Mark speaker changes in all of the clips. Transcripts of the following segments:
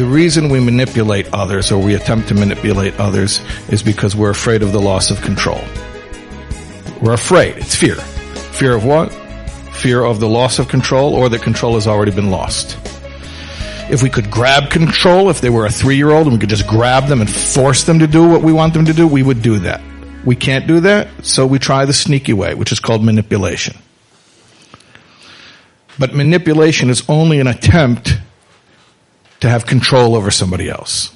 Speaker 1: The reason we manipulate others or we attempt to manipulate others is because we're afraid of the loss of control. We're afraid. It's fear. Fear of what? Fear of the loss of control or that control has already been lost. If we could grab control, if they were a three year old and we could just grab them and force them to do what we want them to do, we would do that. We can't do that, so we try the sneaky way, which is called manipulation. But manipulation is only an attempt to have control over somebody else.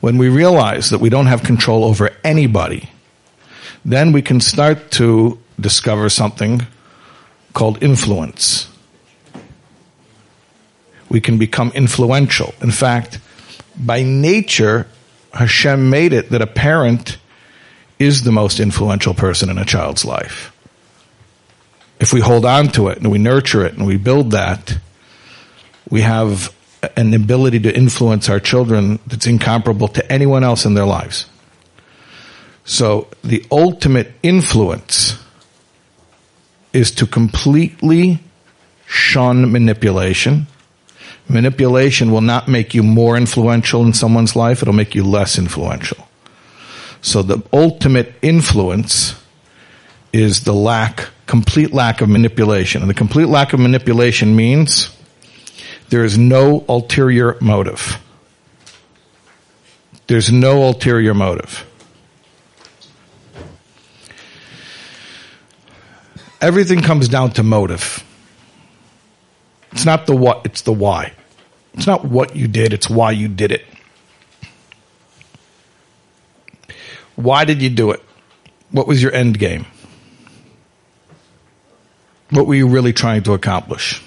Speaker 1: When we realize that we don't have control over anybody, then we can start to discover something called influence. We can become influential. In fact, by nature, Hashem made it that a parent is the most influential person in a child's life. If we hold on to it and we nurture it and we build that, we have an ability to influence our children that's incomparable to anyone else in their lives. So the ultimate influence is to completely shun manipulation. Manipulation will not make you more influential in someone's life, it'll make you less influential. So the ultimate influence is the lack, complete lack of manipulation. And the complete lack of manipulation means there is no ulterior motive. There's no ulterior motive. Everything comes down to motive. It's not the what, it's the why. It's not what you did, it's why you did it. Why did you do it? What was your end game? What were you really trying to accomplish?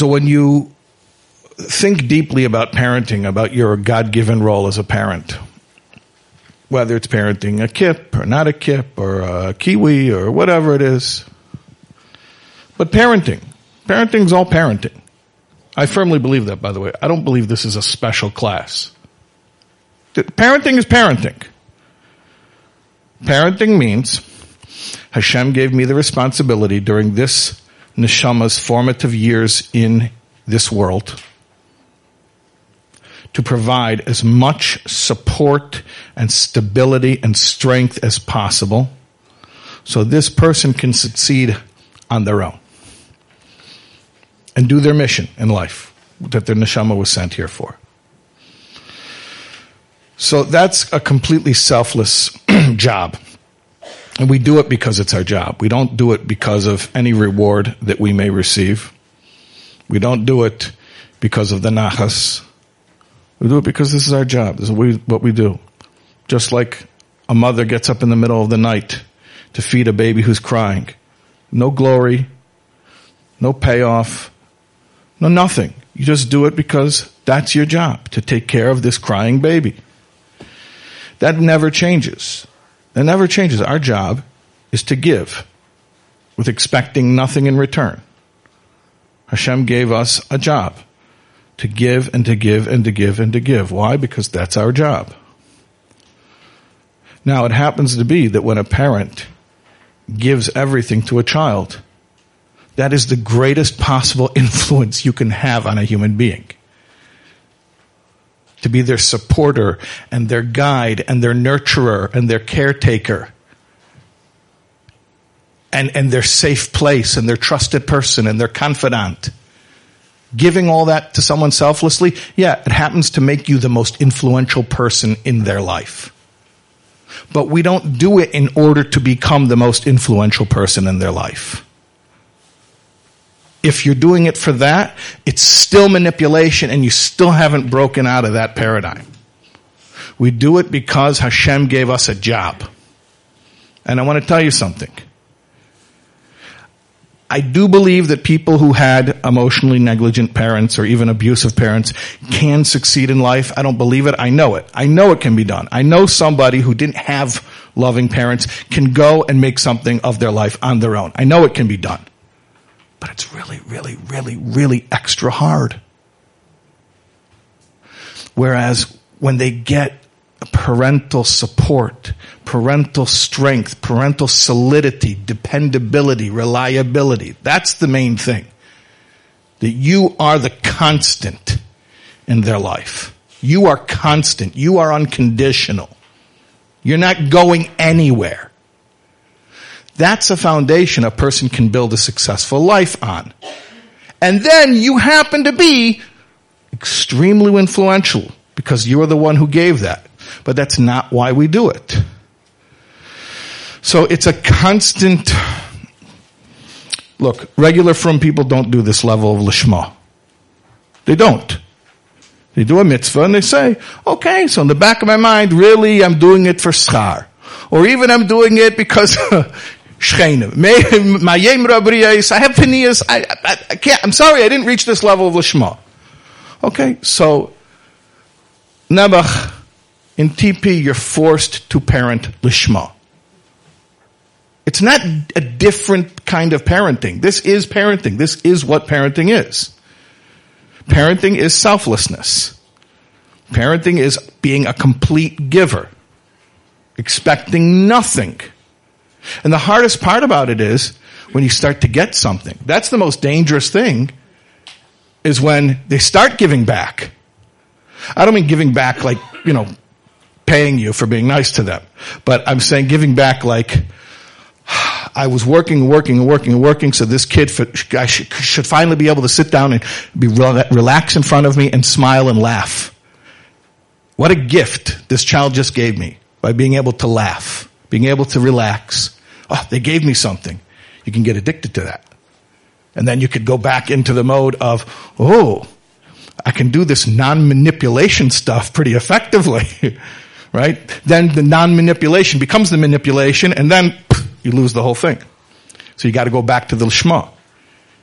Speaker 1: So when you think deeply about parenting, about your God given role as a parent, whether it's parenting a kip or not a kip or a kiwi or whatever it is, but parenting, parenting is all parenting. I firmly believe that, by the way. I don't believe this is a special class. Parenting is parenting. Parenting means Hashem gave me the responsibility during this neshama's formative years in this world to provide as much support and stability and strength as possible so this person can succeed on their own and do their mission in life that their neshama was sent here for. So that's a completely selfless job. And we do it because it's our job. We don't do it because of any reward that we may receive. We don't do it because of the nachas. We do it because this is our job. This is what we, what we do. Just like a mother gets up in the middle of the night to feed a baby who's crying. No glory, no payoff, no nothing. You just do it because that's your job, to take care of this crying baby. That never changes. That never changes. Our job is to give with expecting nothing in return. Hashem gave us a job to give and to give and to give and to give. Why? Because that's our job. Now, it happens to be that when a parent gives everything to a child, that is the greatest possible influence you can have on a human being to be their supporter and their guide and their nurturer and their caretaker and, and their safe place and their trusted person and their confidant. Giving all that to someone selflessly, yeah, it happens to make you the most influential person in their life. But we don't do it in order to become the most influential person in their life if you're doing it for that, it's still manipulation and you still haven't broken out of that paradigm. We do it because Hashem gave us a job. And I want to tell you something. I do believe that people who had emotionally negligent parents or even abusive parents can succeed in life. I don't believe it. I know it. I know it can be done. I know somebody who didn't have loving parents can go and make something of their life on their own. I know it can be done. But it's really, really, really, really extra hard. Whereas when they get parental support, parental strength, parental solidity, dependability, reliability, that's the main thing. that you are the constant in their life. You are constant. You are unconditional. You're not going anywhere. That's a foundation a person can build a successful life on. And then you happen to be extremely influential because you're the one who gave that. But that's not why we do it. So it's a constant, look, regular frum people don't do this level of lishma. They don't. They do a mitzvah and they say, okay, so in the back of my mind, really I'm doing it for schar. Or even I'm doing it because Shchenim. I have panias. I, I, I, can't, I'm sorry, I didn't reach this level of Lishma. Okay, so, Nebuch, in TP, you're forced to parent Lishma. It's not a different kind of parenting. This is parenting. This is what parenting is. Parenting is selflessness. Parenting is being a complete giver, expecting nothing. And the hardest part about it is when you start to get something. That's the most dangerous thing is when they start giving back. I don't mean giving back like, you know, paying you for being nice to them, but I'm saying giving back like, I was working, and working, and working, and working, so this kid should, should finally be able to sit down and be relax in front of me and smile and laugh. What a gift this child just gave me by being able to laugh being able to relax. Oh, they gave me something. You can get addicted to that. And then you could go back into the mode of, oh, I can do this non-manipulation stuff pretty effectively. right? Then the non-manipulation becomes the manipulation and then you lose the whole thing. So you gotta go back to the Shema.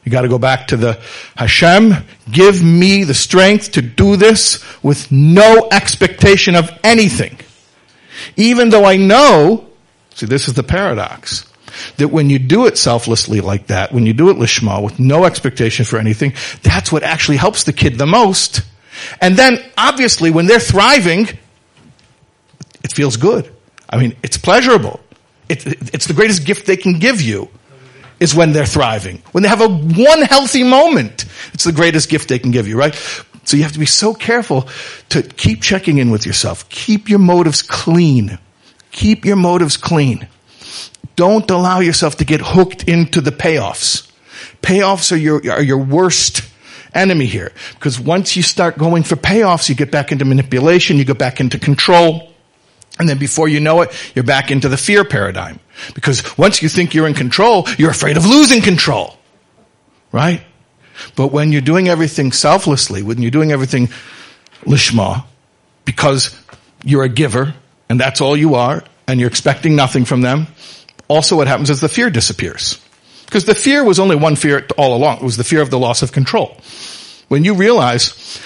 Speaker 1: You gotta go back to the Hashem, give me the strength to do this with no expectation of anything. Even though I know See, this is the paradox. That when you do it selflessly like that, when you do it lishma with no expectation for anything, that's what actually helps the kid the most. And then obviously when they're thriving, it feels good. I mean, it's pleasurable. It, it, it's the greatest gift they can give you is when they're thriving. When they have a one healthy moment, it's the greatest gift they can give you, right? So you have to be so careful to keep checking in with yourself. Keep your motives clean. Keep your motives clean. Don't allow yourself to get hooked into the payoffs. Payoffs are your, are your worst enemy here. Because once you start going for payoffs, you get back into manipulation, you get back into control. And then before you know it, you're back into the fear paradigm. Because once you think you're in control, you're afraid of losing control. Right? But when you're doing everything selflessly, when you're doing everything lishma, because you're a giver, and that's all you are, and you're expecting nothing from them, also what happens is the fear disappears. Because the fear was only one fear all along. It was the fear of the loss of control. When you realize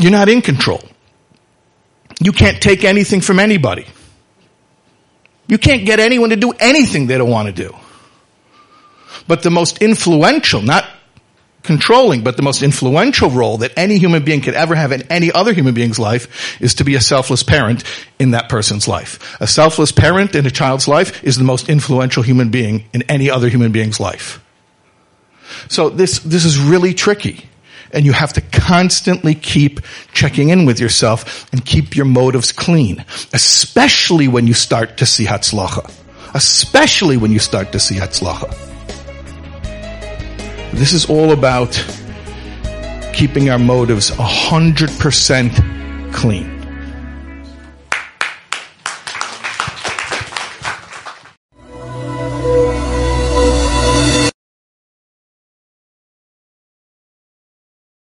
Speaker 1: you're not in control, you can't take anything from anybody. You can't get anyone to do anything they don't want to do. But the most influential, not controlling, but the most influential role that any human being could ever have in any other human being's life is to be a selfless parent in that person's life. A selfless parent in a child's life is the most influential human being in any other human being's life. So this, this is really tricky. And you have to constantly keep checking in with yourself and keep your motives clean. Especially when you start to see Hatzlacha. Especially when you start to see Hatzlacha. This is all about keeping our motives 100% clean.